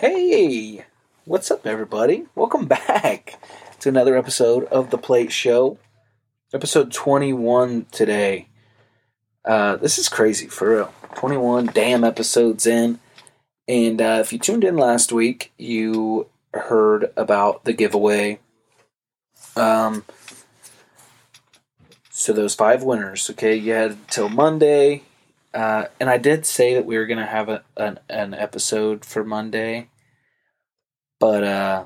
Hey, what's up, everybody? Welcome back to another episode of The Plait Show. Episode 21 today. Uh, this is crazy, for real. 21 damn episodes in. And uh, if you tuned in last week, you heard about the giveaway. Um, so those five winners, okay, you had till Monday. Uh, and I did say that we were going to have a, an, an episode for Monday. But uh,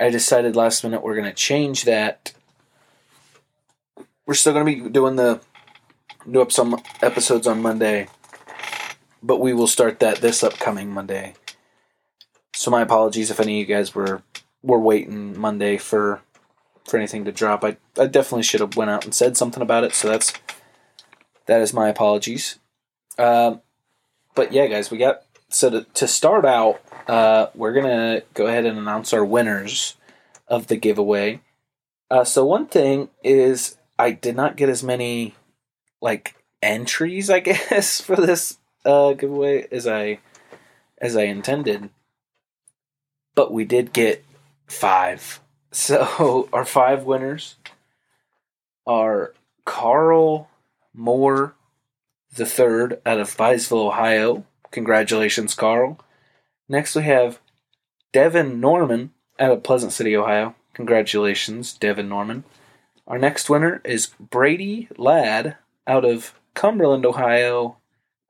I decided last minute we're going to change that. We're still going to be doing the do up some episodes on Monday, but we will start that this upcoming Monday. So my apologies if any of you guys were were waiting Monday for for anything to drop. I I definitely should have went out and said something about it. So that's that is my apologies. Um, but yeah, guys, we got so to, to start out, uh, we're gonna go ahead and announce our winners of the giveaway. Uh, so one thing is I did not get as many like entries, I guess, for this uh, giveaway as I as I intended. But we did get five. So our five winners are Carl Moore the third out of Byesville, Ohio. Congratulations, Carl. Next we have Devin Norman out of Pleasant City, Ohio. Congratulations, Devin Norman. Our next winner is Brady Ladd out of Cumberland, Ohio,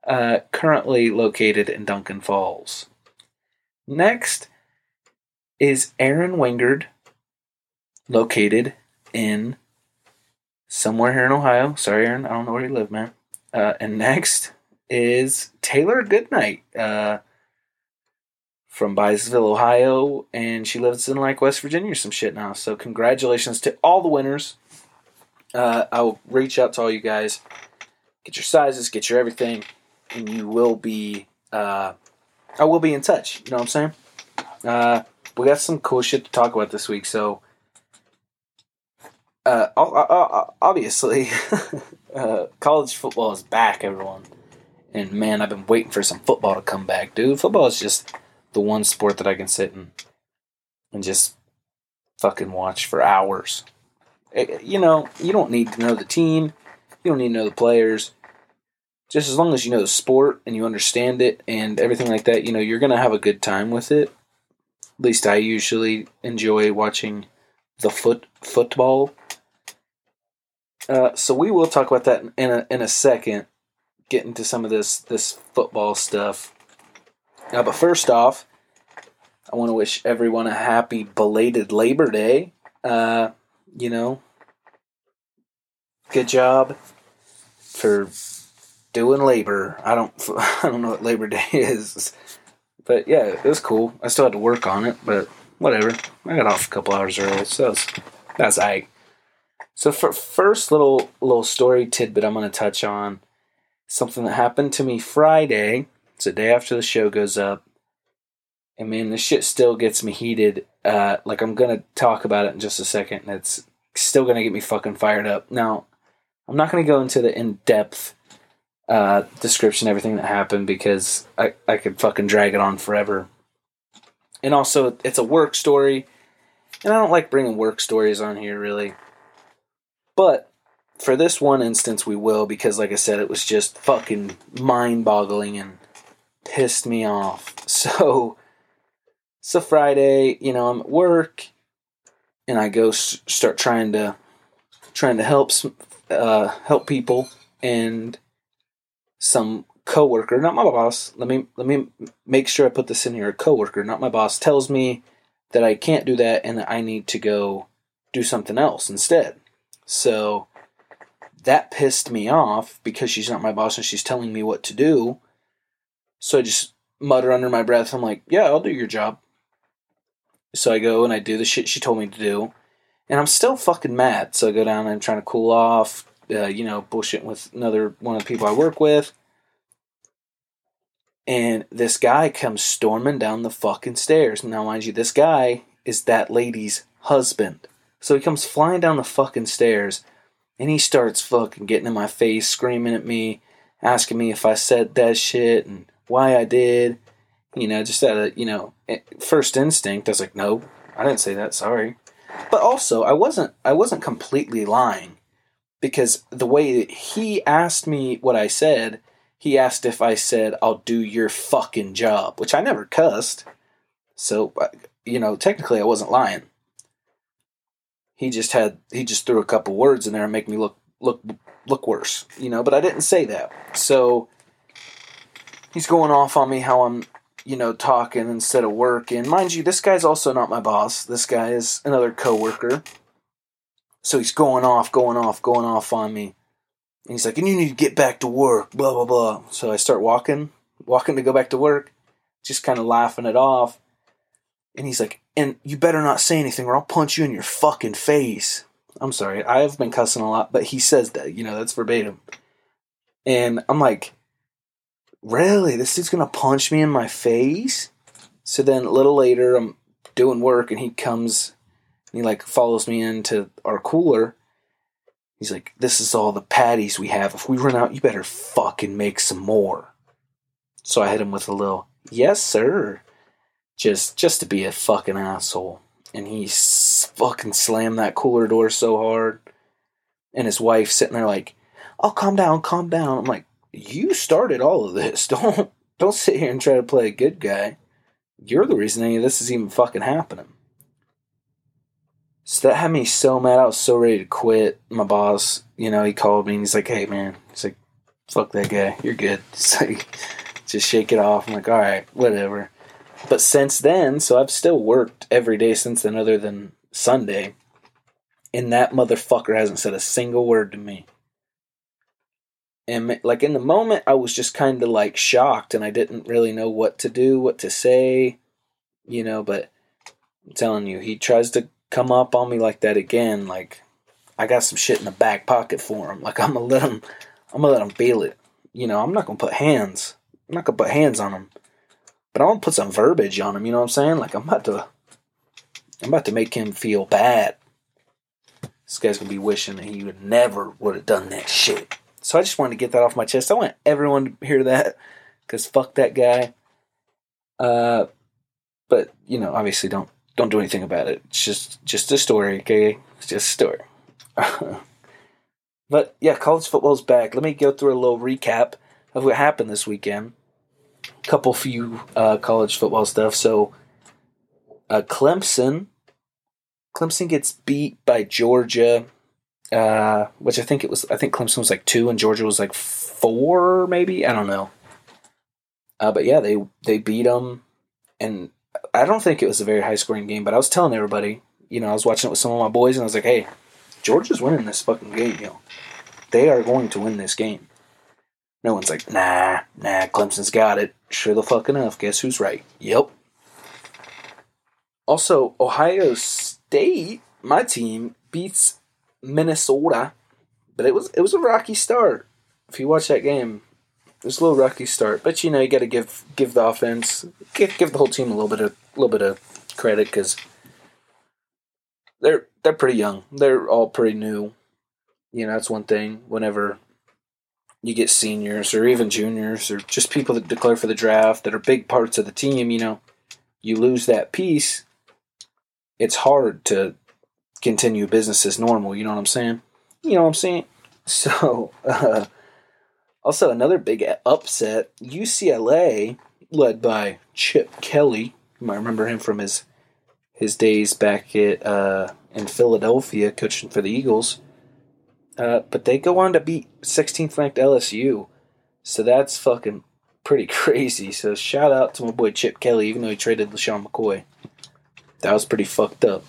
uh, currently located in Duncan Falls. Next is Aaron Wingard, located in somewhere here in Ohio. Sorry, Aaron, I don't know where you live, man. Uh, and next is Taylor Goodnight uh, from Byesville, Ohio, and she lives in like West Virginia or some shit now. So congratulations to all the winners. Uh, I'll reach out to all you guys, get your sizes, get your everything, and you will be. Uh, I will be in touch. You know what I'm saying? Uh, we got some cool shit to talk about this week, so uh, obviously, uh, college football is back, everyone. And man, I've been waiting for some football to come back, dude. Football is just the one sport that I can sit and and just fucking watch for hours. It, eh, you know, you don't need to know the team, you don't need to know the players. Just as long as you know the sport and you understand it and everything like that, you know, you're gonna have a good time with it. At least I usually enjoy watching the foot football uh, so we will talk about that in a in a second. Get into some of this this football stuff. Uh, but first off, I want to wish everyone a happy belated Labor Day. Uh, you know, good job for doing labor. I don't I don't know what Labor Day is, but yeah, it was cool. I still had to work on it, but whatever. I got off a couple hours early, so that's that's I. So for first little little story tidbit I'm going to touch on something that happened to me Friday. It's a day after the show goes up. And man, this shit still gets me heated. Uh, like I'm gonna talk about it in just a second, and it's still gonna get me fucking fired up. Now, I'm not gonna go into the in-depth uh, description everything that happened because I I could fucking drag it on forever. And also, it's a work story, and I don't like bringing work stories on here really. But for this one instance, we will because, like I said, it was just fucking mind boggling and pissed me off. So, it's a Friday, you know, I'm at work and I go s- start trying to trying to help uh, help people and some coworker, not my boss. Let me let me make sure I put this in here. A coworker, not my boss, tells me that I can't do that and that I need to go do something else instead. So that pissed me off because she's not my boss and she's telling me what to do. So I just mutter under my breath, I'm like, yeah, I'll do your job. So I go and I do the shit she told me to do. And I'm still fucking mad. So I go down and I'm trying to cool off, uh, you know, bullshitting with another one of the people I work with. And this guy comes storming down the fucking stairs. Now, mind you, this guy is that lady's husband. So he comes flying down the fucking stairs and he starts fucking getting in my face, screaming at me, asking me if I said that shit and why I did. You know, just out of, you know, eh, first instinct, I was like, no, I didn't say that, sorry. But also, I wasn't I wasn't completely lying because the way that he asked me what I said, he asked if I said I'll do your fucking job, which I never cussed. So, uh, you know, technically I wasn't lying. He just had he just threw a couple words in there and make me look look look worse, you know, but I didn't say that. So he's going off on me how I'm, you know, talking instead of working. Mind you, this guy's also not my boss. This guy is another coworker. So he's going off, going off, going off on me. And he's like, and you need to get back to work, blah, blah, blah. So I start walking, walking to go back to work, just kind of laughing it off. And he's like, and you better not say anything or I'll punch you in your fucking face. I'm sorry, I've been cussing a lot, but he says that, you know, that's verbatim. And I'm like, really? This dude's gonna punch me in my face? So then a little later, I'm doing work and he comes and he like follows me into our cooler. He's like, This is all the patties we have. If we run out, you better fucking make some more. So I hit him with a little, Yes, sir. Just just to be a fucking asshole. And he fucking slammed that cooler door so hard. And his wife sitting there like, Oh, calm down, calm down. I'm like, you started all of this. Don't don't sit here and try to play a good guy. You're the reason any of this is even fucking happening. So that had me so mad. I was so ready to quit. My boss, you know, he called me and he's like, "Hey, man," he's like, "Fuck that guy. You're good." It's like, just shake it off. I'm like, "All right, whatever." But since then, so I've still worked every day since then, other than Sunday, and that motherfucker hasn't said a single word to me. And like in the moment i was just kind of like shocked and i didn't really know what to do what to say you know but i'm telling you he tries to come up on me like that again like i got some shit in the back pocket for him. Like i'm gonna let him i'm gonna let him feel it. You know i'm not gonna put hands i'm not gonna put hands on him but i'm gonna put some verbiage on him you know what i'm saying like i'm about to i'm about to make him feel bad this guy's gonna be wishing that he would never would have done that shit so I just wanted to get that off my chest. I want everyone to hear that because fuck that guy. Uh, but you know, obviously, don't don't do anything about it. It's just just a story, okay? It's just a story. but yeah, college football's back. Let me go through a little recap of what happened this weekend. Couple few uh, college football stuff. So, uh, Clemson, Clemson gets beat by Georgia uh, which I think it was. I think Clemson was like two and Georgia was like four, maybe. I don't know. Uh, but yeah, they they beat them, and I don't think it was a very high scoring game. But I was telling everybody, you know, I was watching it with some of my boys, and I was like, "Hey, Georgia's winning this fucking game. You know, they are going to win this game." No one's like, "Nah, nah, Clemson's got it." Sure the fuck enough. Guess who's right? Yep. Also, Ohio State, my team, beats Minnesota, but it was it was a rocky start. If you watch that game, it was a little rocky start. But you know you got to give give the offense give, give the whole team a little bit of little bit of credit because they're they're pretty young. They're all pretty new. You know that's one thing. Whenever you get seniors or even juniors or just people that declare for the draft that are big parts of the team, you know, you lose that piece. It's hard to continue business as normal. You know what I'm saying? You know what I'm saying? So, uh, also another big upset UCLA, led by Chip Kelly. You might remember him from his his days back at uh, in Philadelphia, coaching for the Eagles. Uh, but they go on to beat 16th ranked LSU, so that's fucking pretty crazy. So shout out to my boy Chip Kelly, even though he traded LeSean McCoy. That was pretty fucked up.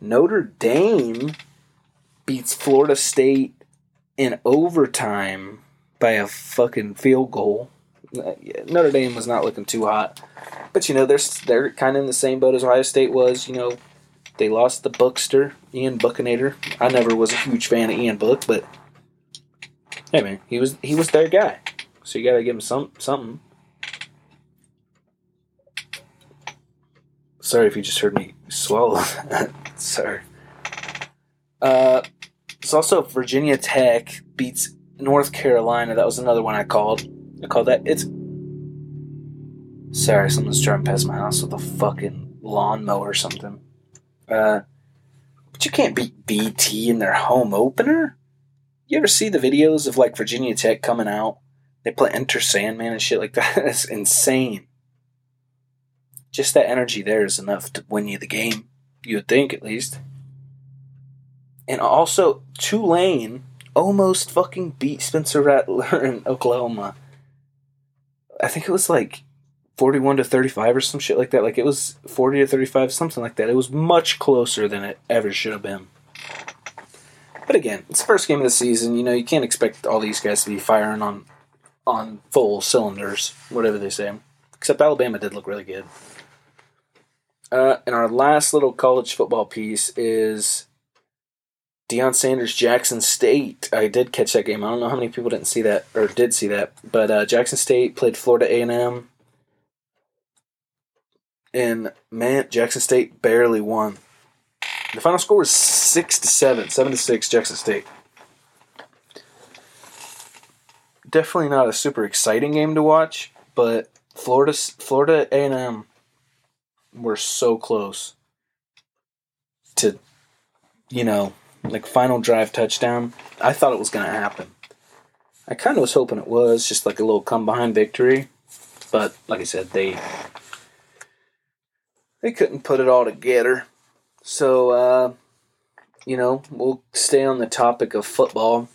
Notre Dame beats Florida State in overtime by a fucking field goal. Notre Dame was not looking too hot, but you know they're they're kind of in the same boat as Ohio State was. You know, they lost the Buckster, Ian Buckinator. I never was a huge fan of Ian Book, but hey man, he was he was their guy, so you got to give him some something. Sorry if you just heard me swallow. Sorry. Uh, it's also Virginia Tech beats North Carolina. That was another one I called. I called that. It's Sorry, someone's driving past my house with a fucking lawnmower or something. Uh, but you can't beat VT in their home opener. You ever see the videos of like Virginia Tech coming out? They play Enter Sandman and shit like that. That's insane. Just that energy there is enough to win you the game. You would think, at least. And also, Tulane almost fucking beat Spencer Rattler in Oklahoma. I think it was like 41 to 35 or some shit like that. Like it was 40 to 35, something like that. It was much closer than it ever should have been. But again, it's the first game of the season. You know, you can't expect all these guys to be firing on on full cylinders, whatever they say. Except Alabama did look really good. Uh, and our last little college football piece is Deion Sanders, Jackson State. I did catch that game. I don't know how many people didn't see that or did see that, but uh, Jackson State played Florida A and M, and man, Jackson State barely won. The final score was six to seven, seven to six, Jackson State. Definitely not a super exciting game to watch, but Florida, Florida A and M were so close to, you know, like final drive touchdown. I thought it was going to happen. I kind of was hoping it was just like a little come behind victory, but like I said, they they couldn't put it all together. So, uh, you know, we'll stay on the topic of football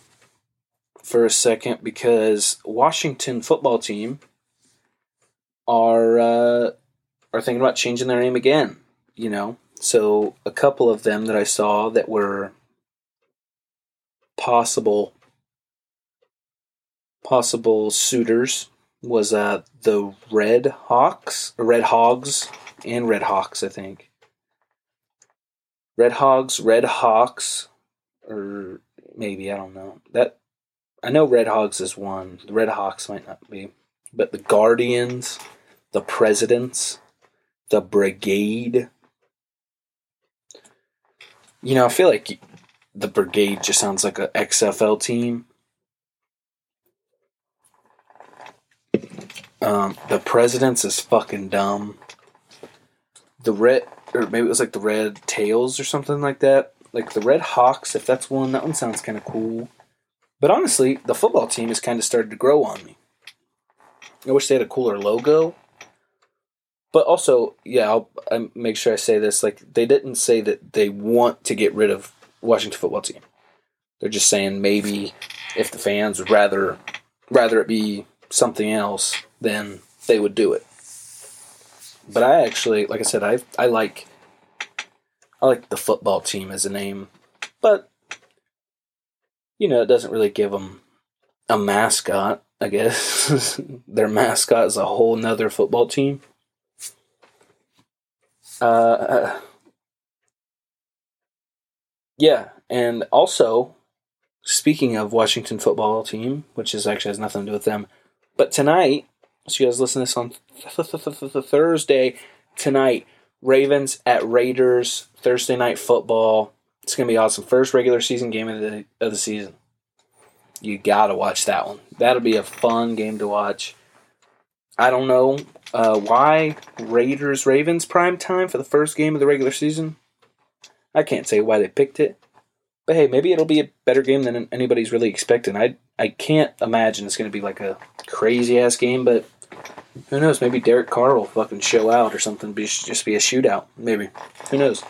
for a second because Washington football team are uh, are thinking about changing their name again. You know, so a couple of them that I saw that were possible possible suitors was uh the Red Hawks, Red Hogs, and Red Hawks, I think. Red Hogs, Red Hawks, or maybe I don't know. That I know Red Hogs is one. The Red Hawks might not be, but the Guardians, the Presidents, the Brigade. You know, I feel like the Brigade just sounds like a XFL team. Um, the Presidents is fucking dumb. The red, or maybe it was like the Red Tails or something like that. Like the Red Hawks, if that's one, that one sounds kind of cool. But honestly, the football team has kind of started to grow on me. I wish they had a cooler logo. But also, yeah, I'll, I'll make sure I say this. Like, they didn't say that they want to get rid of Washington football team. They're just saying maybe if the fans would rather rather it be something else, then they would do it. But I actually, like I said, I I like I like the football team as a name, but you know, it doesn't really give them a mascot. I guess their mascot is a whole nother football team. Uh, yeah, and also speaking of Washington football team, which is actually has nothing to do with them, but tonight, so you guys listen to this on Thursday tonight, Ravens at Raiders Thursday night football. It's gonna be awesome. First regular season game of the of the season. You gotta watch that one. That'll be a fun game to watch. I don't know uh, why Raiders Ravens prime time for the first game of the regular season. I can't say why they picked it, but hey, maybe it'll be a better game than anybody's really expecting. I I can't imagine it's going to be like a crazy ass game, but who knows? Maybe Derek Carr will fucking show out or something. Be just be a shootout. Maybe who knows?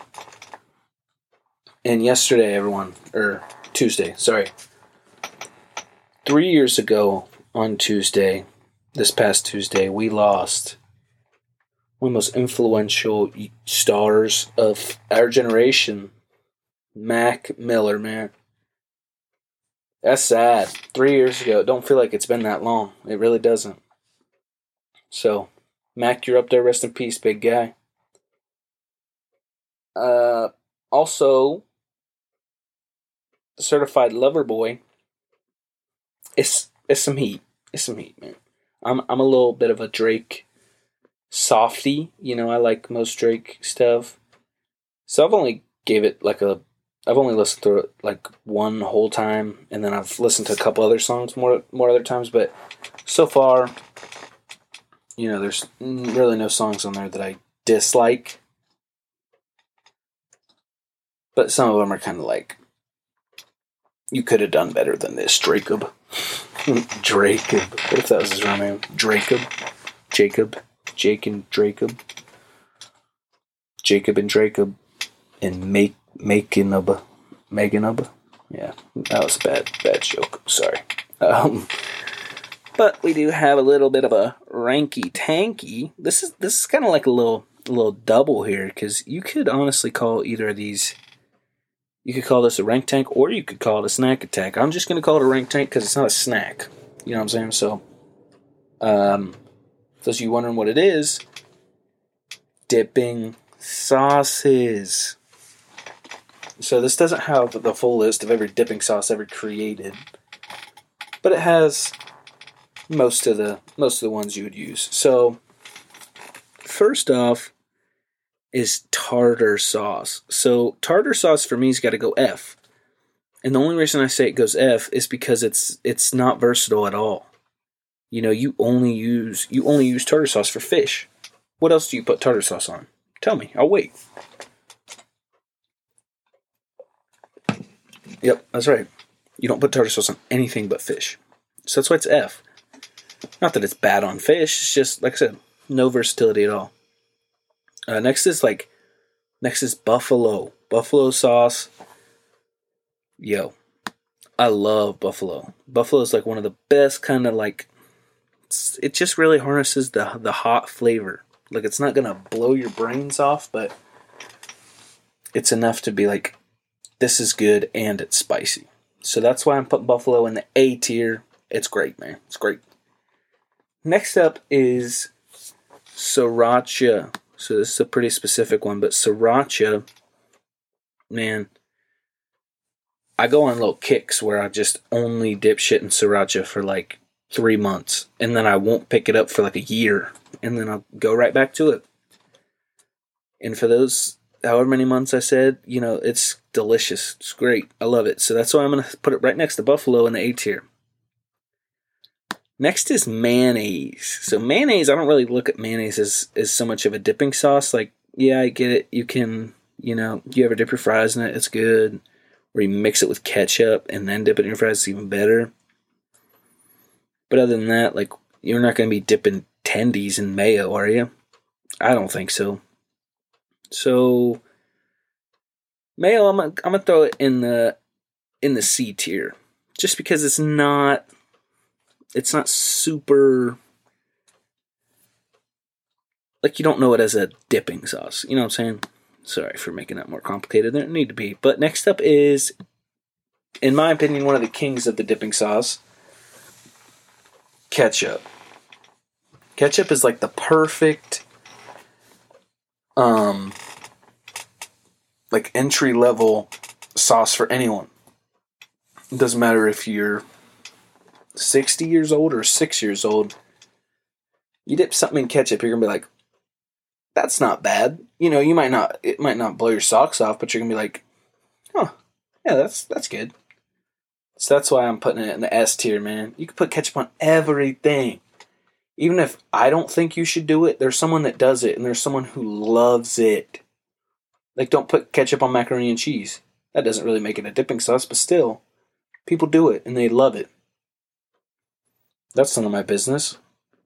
And yesterday, everyone or Tuesday, sorry, three years ago on Tuesday, this past Tuesday, we lost one of the most influential stars of our generation, Mac Miller, man. That's sad. Three years ago. don't feel like it's been that long. It really doesn't. So, Mac, you're up there. Rest in peace, big guy. Uh, also, certified lover boy. It's it's some heat. It's some heat, man. I'm I'm a little bit of a Drake softy. You know, I like most Drake stuff. So I've only gave it like a I've only listened to it like one whole time, and then I've listened to a couple other songs more more other times. But so far, You know, there's really no songs on there that I dislike. But some of them are kind of like, you could have done better than this, Jacob. Jacob. What if that was his real name? Jacob? Jacob? Jake and Jacob? Jacob and Jacob. And make making of Megan Yeah, that was a bad bad joke. Sorry. Um, but we do have a little bit of a ranky tanky. This is this is kind of like a little a little double here because you could honestly call either of these. You could call this a rank tank, or you could call it a snack attack. I'm just going to call it a rank tank because it's not a snack. You know what I'm saying? So, um, those of you wondering what it is, dipping sauces. So this doesn't have the full list of every dipping sauce ever created, but it has most of the most of the ones you would use. So first off is tartar sauce. So tartar sauce for me's got to go F. And the only reason I say it goes F is because it's it's not versatile at all. You know, you only use you only use tartar sauce for fish. What else do you put tartar sauce on? Tell me. I'll wait. Yep, that's right. You don't put tartar sauce on anything but fish. So that's why it's F. Not that it's bad on fish, it's just, like I said, no versatility at all. Uh, next is like, next is buffalo. Buffalo sauce. Yo, I love buffalo. Buffalo is like one of the best kind of like, it just really harnesses the, the hot flavor. Like it's not gonna blow your brains off, but it's enough to be like, this is good and it's spicy. So that's why I'm putting Buffalo in the A tier. It's great, man. It's great. Next up is Sriracha. So this is a pretty specific one, but Sriracha, man, I go on little kicks where I just only dip shit in Sriracha for like three months, and then I won't pick it up for like a year, and then I'll go right back to it. And for those however many months I said, you know, it's delicious. It's great. I love it. So that's why I'm going to put it right next to Buffalo in the A tier. Next is mayonnaise. So mayonnaise, I don't really look at mayonnaise as, as so much of a dipping sauce. Like, yeah, I get it. You can, you know, you ever dip your fries in it, it's good. Or you mix it with ketchup and then dip it in your fries, it's even better. But other than that, like, you're not going to be dipping tendies in mayo, are you? I don't think so. So mayo, I'm gonna, I'm gonna throw it in the in the C tier, just because it's not it's not super like you don't know it as a dipping sauce. You know what I'm saying? Sorry for making that more complicated than it need to be. But next up is, in my opinion, one of the kings of the dipping sauce, ketchup. Ketchup is like the perfect um like entry level sauce for anyone. It doesn't matter if you're 60 years old or 6 years old. You dip something in ketchup, you're going to be like that's not bad. You know, you might not it might not blow your socks off, but you're going to be like, "Huh. Yeah, that's that's good." So that's why I'm putting it in the S tier, man. You can put ketchup on everything even if I don't think you should do it, there's someone that does it and there's someone who loves it. Like, don't put ketchup on macaroni and cheese. That doesn't really make it a dipping sauce, but still, people do it and they love it. That's none of my business.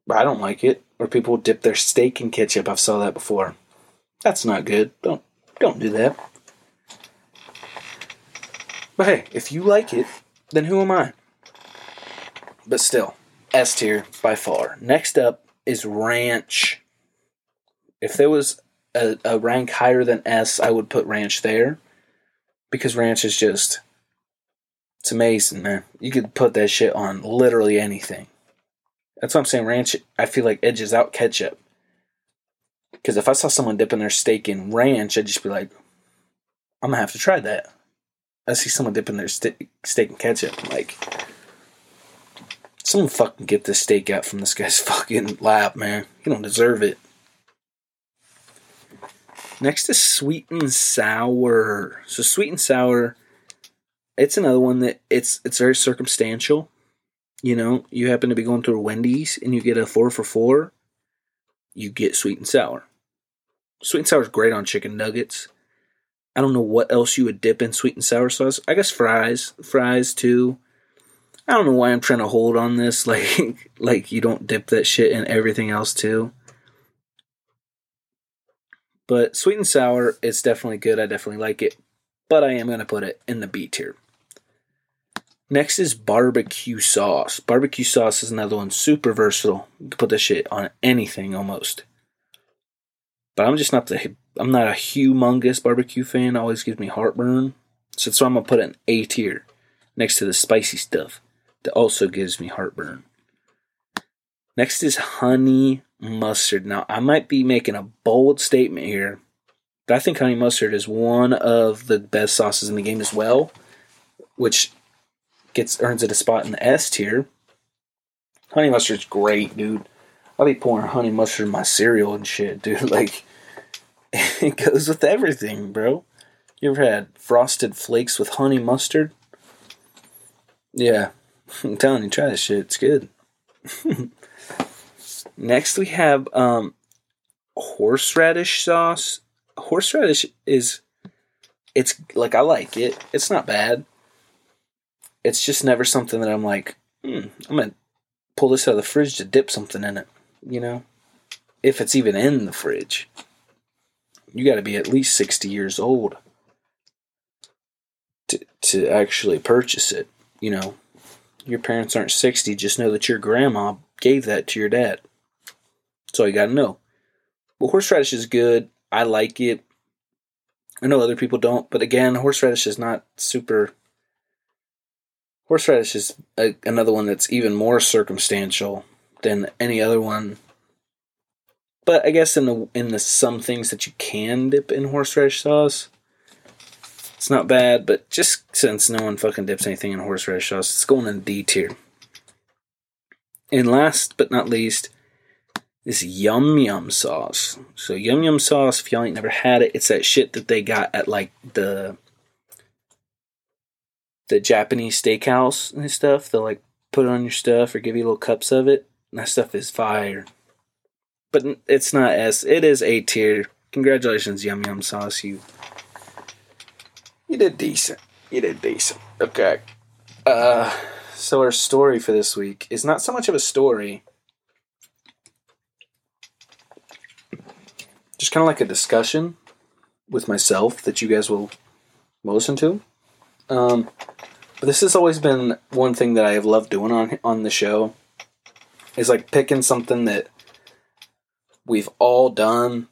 But I don't like it. Or people dip their steak in ketchup. I've saw that before. That's not good. Don't don't do that. But hey, if you like it, then who am I? But still, S tier by far. Next up is Ranch. If there was a, a, rank higher than S, I would put Ranch there because Ranch is just. It's amazing, man. You could put that shit on literally anything. That's what I'm saying. Ranch, I feel like edges out ketchup. Because if I saw someone dipping their steak in ranch, I'd just be like, I'm gonna have to try that. I see someone dipping their steak, steak in ketchup. Like, Someone fucking get this steak out from this guy's fucking lap, man. You don't deserve it. Next is sweet and sour. So sweet and sour, it's another one that it's it's very circumstantial. You know, you happen to be going through Wendy's and you get a four for four. you get sweet and sour. Sweet and sour is great on chicken nuggets. I don't know what else you would dip in sweet and sour sauce. I guess fries, fries too. I don't know why I'm trying to hold on this like like you don't dip that shit in everything else too. But sweet and sour, it's definitely good. I definitely like it. But I am going to put it in the B tier. Next is barbecue sauce. Barbecue sauce is another one super versatile. You can put this shit on anything almost. But I'm just not the I'm not a humongous barbecue fan. It always gives me heartburn. So that's why I'm gonna put in A tier next to the spicy stuff that also gives me heartburn. Next is honey mustard. Now I might be making a bold statement here, but I think honey mustard is one of the best sauces in the game as well, which gets earns it a spot in the S tier. Honey mustard's great, dude. I'll be pouring honey mustard in my cereal and shit, dude. Like it goes with everything, bro. You ever had frosted flakes with honey mustard? Yeah, I'm telling you, try this shit. It's good. Next, we have um, horseradish sauce. Horseradish is, it's like I like it. It's not bad. It's just never something that I'm like, hmm, I'm gonna pull this out of the fridge to dip something in it. You know, if it's even in the fridge you got to be at least 60 years old to, to actually purchase it. You know, your parents aren't 60, just know that your grandma gave that to your dad. That's all you got to know. Well, horseradish is good. I like it. I know other people don't, but again, horseradish is not super. Horseradish is a, another one that's even more circumstantial than any other one but I guess in the in the some things that you can dip in horseradish sauce, it's not bad. But just since no one fucking dips anything in horseradish sauce, it's going in D tier. And last but not least, this yum yum sauce. So yum yum sauce, if y'all ain't never had it, it's that shit that they got at like the the Japanese steakhouse and stuff. They'll like put it on your stuff or give you little cups of it. And that stuff is fire but it's not S. It is A tier. Congratulations, Yum Yum Sauce. You you did decent. You did decent. Okay. Uh, so our story for this week is not so much of a story, just kind of like a discussion with myself that you guys will listen to. Um, but this has always been one thing that I have loved doing on on the show is like picking something that we've all done,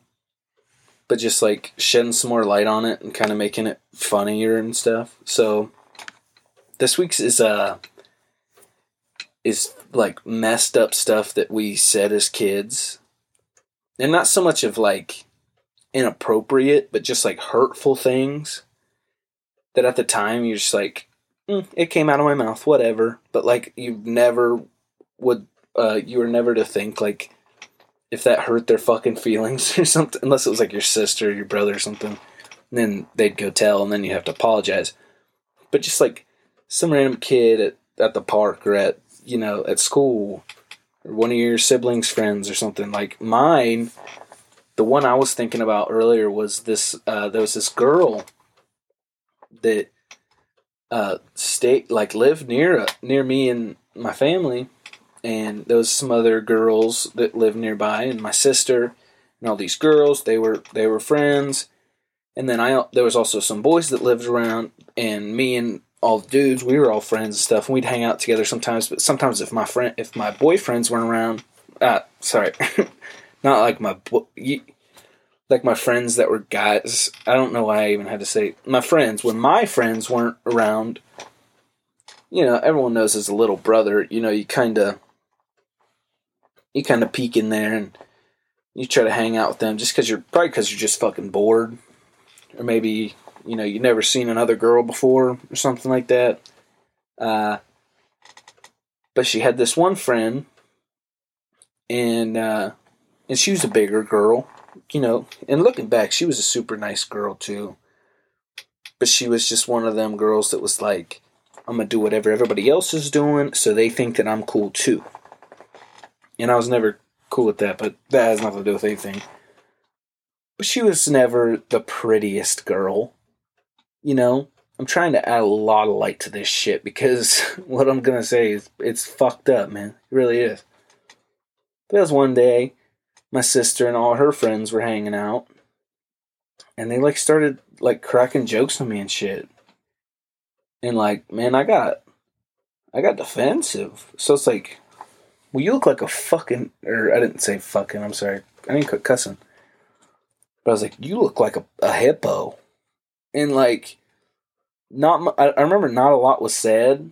but just like shedding some more light on it and kind of making it funnier and stuff. So this week's is uh is like messed up stuff that we said as kids. And not so much of like inappropriate, but just like hurtful things that at the time you're just like, mm, it came out of my mouth, whatever. But like you never would, uh, you were never to think like if that hurt their fucking feelings or something, unless it was like your sister, or your brother, or something, And then they'd go tell, and then you have to apologize. But just like some random kid at, at the park or at you know at school, or one of your siblings' friends or something like mine. The one I was thinking about earlier was this. Uh, there was this girl that uh, stayed like lived near near me and my family and there was some other girls that lived nearby, and my sister and all these girls. They were they were friends, and then I there was also some boys that lived around, and me and all the dudes we were all friends and stuff, and we'd hang out together sometimes. But sometimes if my friend if my boyfriends weren't around, uh, sorry, not like my like my friends that were guys. I don't know why I even had to say my friends when my friends weren't around. You know, everyone knows as a little brother, you know, you kind of you kind of peek in there and you try to hang out with them just because you're probably because you're just fucking bored, or maybe you know you've never seen another girl before or something like that. Uh, but she had this one friend, and uh, and she was a bigger girl, you know. And looking back, she was a super nice girl too. But she was just one of them girls that was like, I'm gonna do whatever everybody else is doing, so they think that I'm cool too and I was never cool with that, but that has nothing to do with anything. But she was never the prettiest girl. You know, I'm trying to add a lot of light to this shit because what I'm gonna say is it's fucked up, man. It really is. There was one day, my sister and all her friends were hanging out, and they like started like cracking jokes on me and shit. And like, man, I got, I got defensive. So it's like, well, you look like a fucking, or I didn't say fucking. I'm sorry, I didn't quit cussing. But I was like, you look like a, a hippo, and like, not. I, I remember not a lot was said,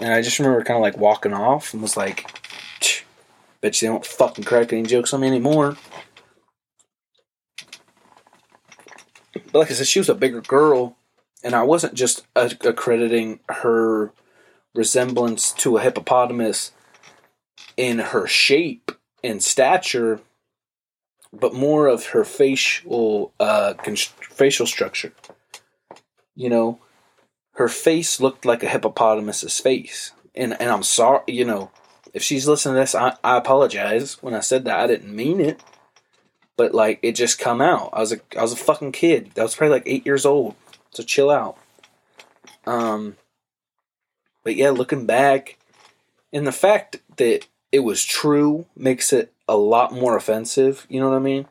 and I just remember kind of like walking off and was like, bet you they don't fucking crack any jokes on me anymore. But like I said, she was a bigger girl, and I wasn't just accrediting her resemblance to a hippopotamus in her shape and stature, but more of her facial uh, const- facial structure. You know, her face looked like a hippopotamus's face, and and I'm sorry. You know, if she's listening to this, I, I apologize when I said that. I didn't mean it but like it just come out. I was a I was a fucking kid. I was probably like eight years old. So chill out. Um, but yeah, looking back, and the fact that it was true makes it a lot more offensive. You know what I mean?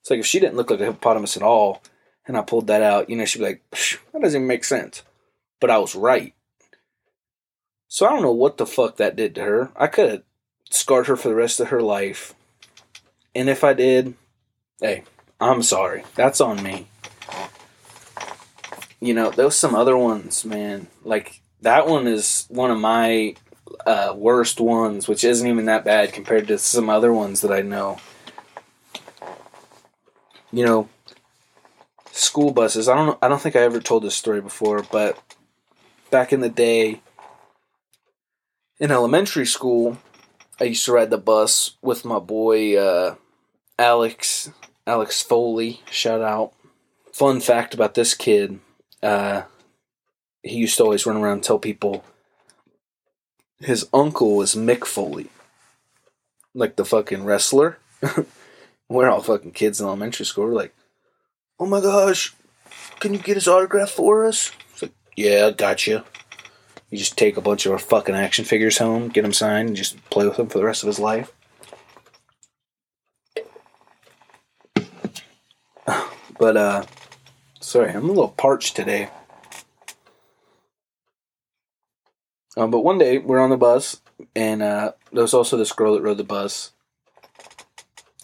It's like if she didn't look like a hippopotamus at all, and I pulled that out, you know, she'd be like, that doesn't even make sense. But I was right. So I don't know what the fuck that did to her. I could have scarred her for the rest of her life. And if I did, hey, I'm sorry. That's on me. You know, there was some other ones, man. Like that one is one of my uh, worst ones, which isn't even that bad compared to some other ones that I know. You know, school buses. I don't. I don't think I ever told this story before, but back in the day, in elementary school, I used to ride the bus with my boy uh, Alex Alex Foley, shout out. Fun fact about this kid, uh, he used to always run around and tell people his uncle was Mick Foley. Like the fucking wrestler. We're all fucking kids in elementary school. We're like, oh my gosh, can you get his autograph for us? It's like, yeah, I got you. You just take a bunch of our fucking action figures home, get them signed, and just play with them for the rest of his life. But uh sorry, I'm a little parched today. Um, but one day we're on the bus, and uh, there was also this girl that rode the bus,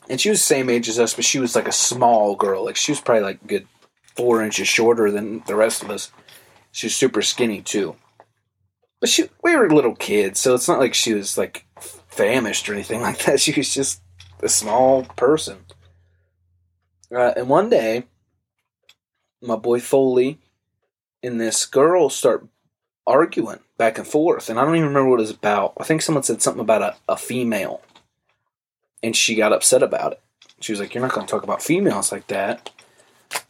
and she was the same age as us, but she was like a small girl. Like she was probably like good four inches shorter than the rest of us. She was super skinny too. But she, we were little kids, so it's not like she was like famished or anything like that. She was just a small person. Uh, and one day, my boy Foley and this girl start arguing back and forth, and I don't even remember what it was about. I think someone said something about a, a female, and she got upset about it. She was like, "You're not going to talk about females like that,"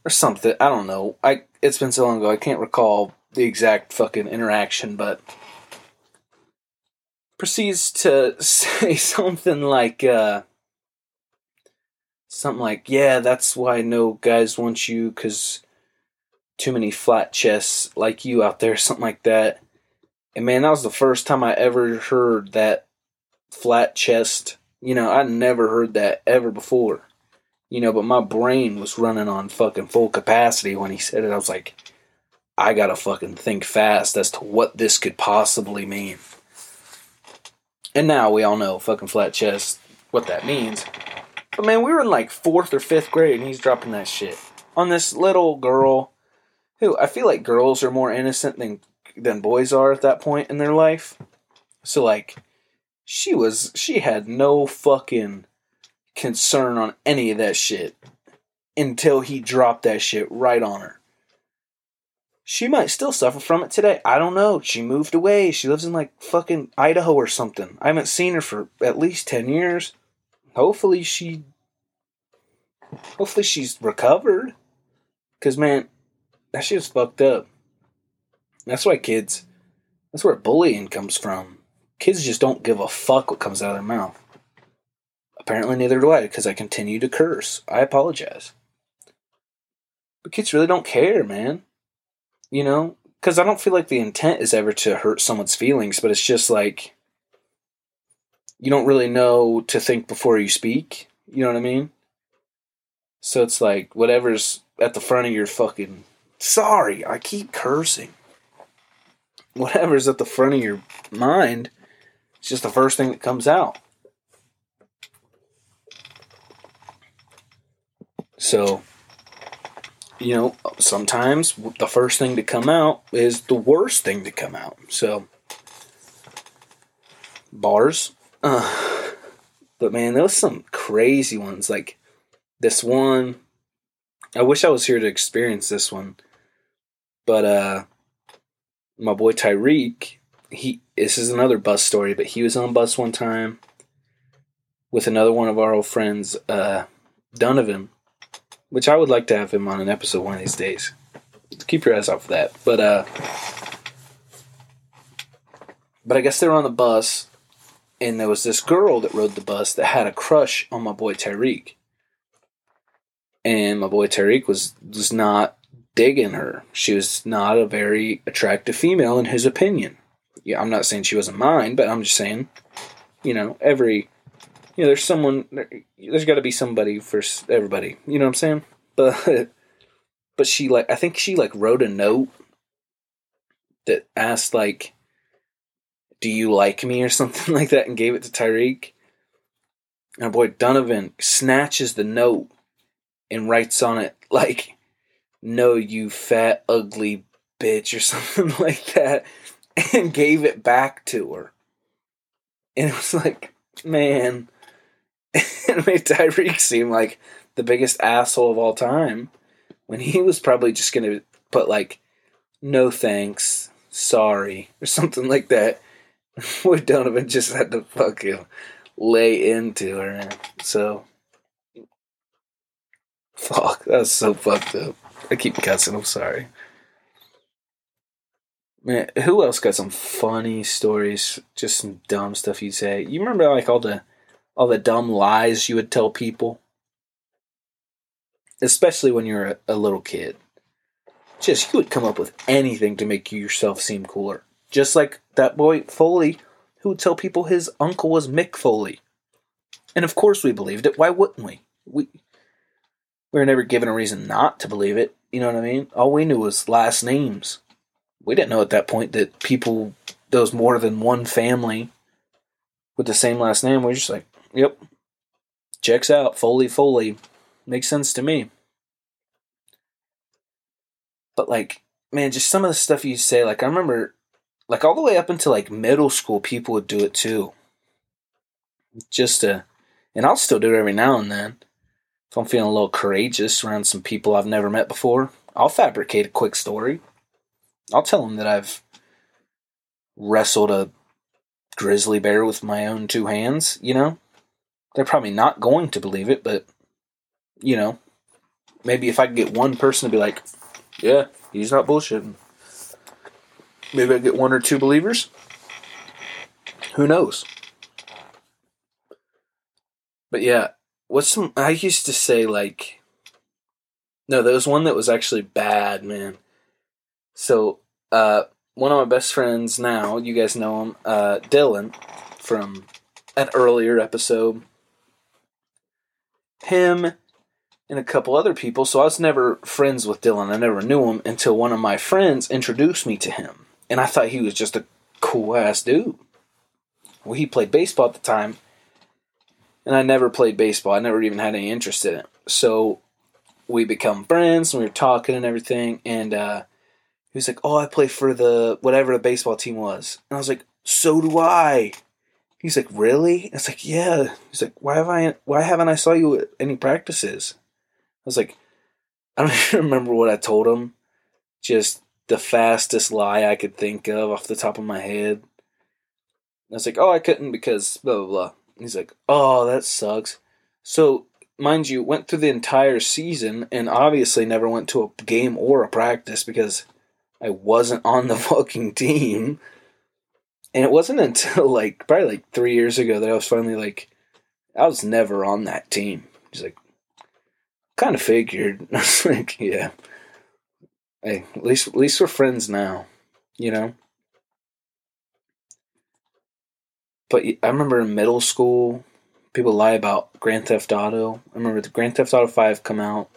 or something. I don't know. I it's been so long ago, I can't recall the exact fucking interaction, but proceeds to say something like. Uh, something like, yeah, that's why no guys want you because too many flat chests like you out there, something like that. And man, that was the first time I ever heard that flat chest. You know, I never heard that ever before. You know, but my brain was running on fucking full capacity when he said it. I was like, I gotta fucking think fast as to what this could possibly mean. And now we all know fucking flat chest, what that means. But man, we were in like fourth or fifth grade and he's dropping that shit on this little girl who I feel like girls are more innocent than than boys are at that point in their life. So like she was she had no fucking concern on any of that shit until he dropped that shit right on her. She might still suffer from it today. I don't know. She moved away. She lives in like fucking Idaho or something. I haven't seen her for at least 10 years hopefully she hopefully she's recovered because man that shit's fucked up that's why kids that's where bullying comes from kids just don't give a fuck what comes out of their mouth Apparently, neither do I because I continue to curse. I apologize. But kids really don't care, man. You know? Because I don't feel like the intent is ever to hurt someone's feelings, but it's just like you don't really know to think before you speak. You know what I mean? So it's like whatever's at the front of your fucking. Sorry, I keep cursing. Whatever's at the front of your mind, it's just the first thing that comes out. So, you know, sometimes the first thing to come out is the worst thing to come out. So, bars. Uh, but man, there was some crazy ones. Like this one, I wish I was here to experience this one. But uh, my boy Tyreek, he this is another bus story, but he was on bus one time with another one of our old friends, uh, Donovan, which I would like to have him on an episode one of these days. Keep your eyes out for that. But uh, but I guess they were on the bus, and there was this girl that rode the bus that had a crush on my boy Tyreek, and my boy Tyreek was was not digging her. She was not a very attractive female in his opinion. Yeah, I'm not saying she wasn't mine, but I'm just saying, you know, every you know, there's someone, there's got to be somebody for everybody. You know what I'm saying? But, but she like, I think she like wrote a note that asked like, "Do you like me?" or something like that, and gave it to Tyreek. And boy Donovan snatches the note and writes on it like, "No, you fat ugly bitch" or something like that, and gave it back to her. And it was like, man, it made Tyreek seem like the biggest asshole of all time when he was probably just going to put like no thanks sorry or something like that. Where donovan just had to fucking lay into her so fuck that was so fucked up. I keep cussing i'm sorry. Man who else got some funny stories just some dumb stuff you'd say? You remember like all the all the dumb lies you would tell people especially when you're a, a little kid. Just you would come up with anything to make yourself seem cooler. Just like that boy Foley, who would tell people his uncle was Mick Foley. And of course we believed it. Why wouldn't we? We we were never given a reason not to believe it. You know what I mean? All we knew was last names. We didn't know at that point that people, those more than one family with the same last name. We are just like, yep, checks out. Foley, Foley. Makes sense to me. But like, man, just some of the stuff you say, like I remember like all the way up until like middle school, people would do it too. Just to and I'll still do it every now and then. If I'm feeling a little courageous around some people I've never met before, I'll fabricate a quick story. I'll tell them that I've wrestled a grizzly bear with my own two hands, you know? They're probably not going to believe it, but you know, maybe if I could get one person to be like, yeah, he's not bullshitting. Maybe I get one or two believers. Who knows? But yeah, what's some? I used to say like, no, there was one that was actually bad, man. So, uh, one of my best friends now, you guys know him, uh, Dylan, from an earlier episode. Him and a couple other people. So I was never friends with Dylan. I never knew him until one of my friends introduced me to him. And I thought he was just a cool ass dude. Well, he played baseball at the time. And I never played baseball. I never even had any interest in it. So we become friends and we were talking and everything. And uh, he was like, Oh, I play for the whatever the baseball team was. And I was like, So do I. He's like, Really? It's like, Yeah. He's like, Why have I why haven't I saw you at any practices? I was like, I don't even remember what I told him. Just the fastest lie I could think of off the top of my head. I was like, oh, I couldn't because blah, blah, blah. He's like, oh, that sucks. So, mind you, went through the entire season and obviously never went to a game or a practice because I wasn't on the fucking team. And it wasn't until like probably like three years ago that I was finally like, I was never on that team. He's like, kind of figured. I was like, yeah. Hey, at least at least we're friends now, you know. But I remember in middle school, people lie about Grand Theft Auto. I remember the Grand Theft Auto Five come out,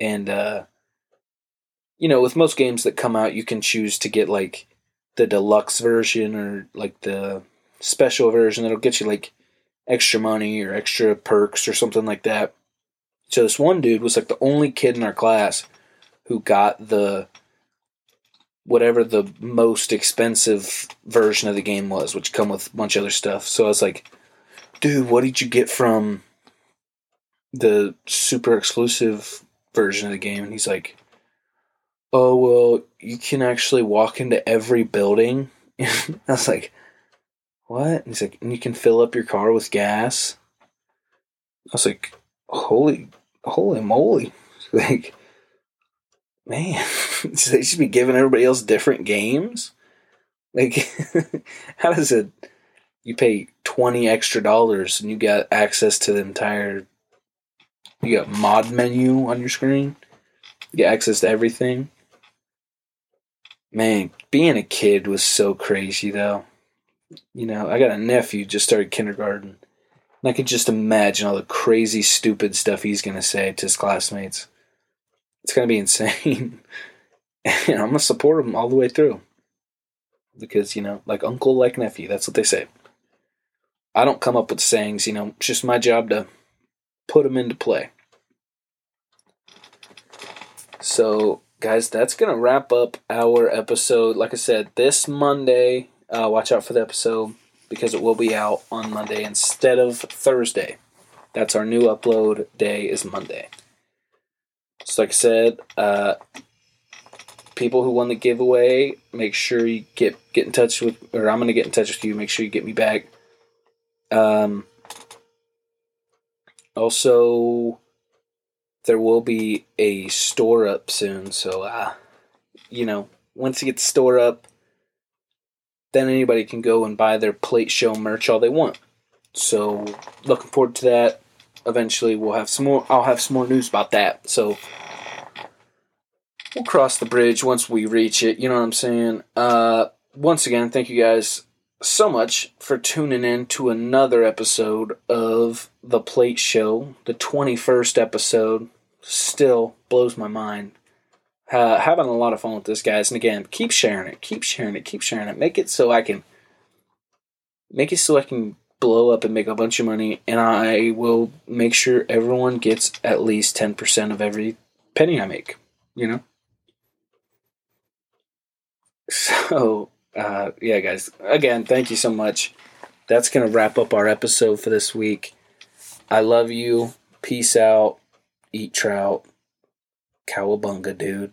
and uh, you know, with most games that come out, you can choose to get like the deluxe version or like the special version that'll get you like extra money or extra perks or something like that. So this one dude was like the only kid in our class who got the whatever the most expensive version of the game was, which come with a bunch of other stuff. So I was like, dude, what did you get from the super exclusive version of the game? And he's like, oh, well, you can actually walk into every building. I was like, what? And he's like, and you can fill up your car with gas. I was like, holy, holy moly. Like, man, they should be giving everybody else different games. Like, how does it? You pay twenty extra dollars and you got access to the entire. You got mod menu on your screen. You get access to everything. Man, being a kid was so crazy though. You know, I got a nephew just started kindergarten. And I could just imagine all the crazy, stupid stuff he's going to say to his classmates. It's going to be insane. and I'm going to support him all the way through. Because, you know, like uncle, like nephew. That's what they say. I don't come up with sayings, you know, it's just my job to put them into play. So, guys, that's going to wrap up our episode. Like I said, this Monday, uh, watch out for the episode because it will be out on Monday instead of Thursday. That's our new upload day is Monday. So, like I said, uh, people who won the giveaway, make sure you get get in touch with, or I'm gonna get in touch with you. Make sure you get me back. Um, also, there will be a store up soon. So, uh, you know, once you get the store up, then anybody can go and buy their Plait show merch all they want. So, looking forward to that. Eventually, we'll have some more. I'll have some more news about that. So, we'll cross the bridge once we reach it. You know what I'm saying? Uh, once again, thank you guys so much for tuning in to another episode of The Plait Show, the 21st episode. Still blows my mind. Uh, having a lot of fun with this, guys. And again, keep sharing it, keep sharing it, keep sharing it. Make it so I can make it so I can blow up and make a bunch of money, and I will make sure everyone gets at least 10% of every penny I make, you know? So, uh, yeah, guys, again, thank you so much. That's going to wrap up our episode for this week. I love you. Peace out. Eat trout. Cowabunga, dude.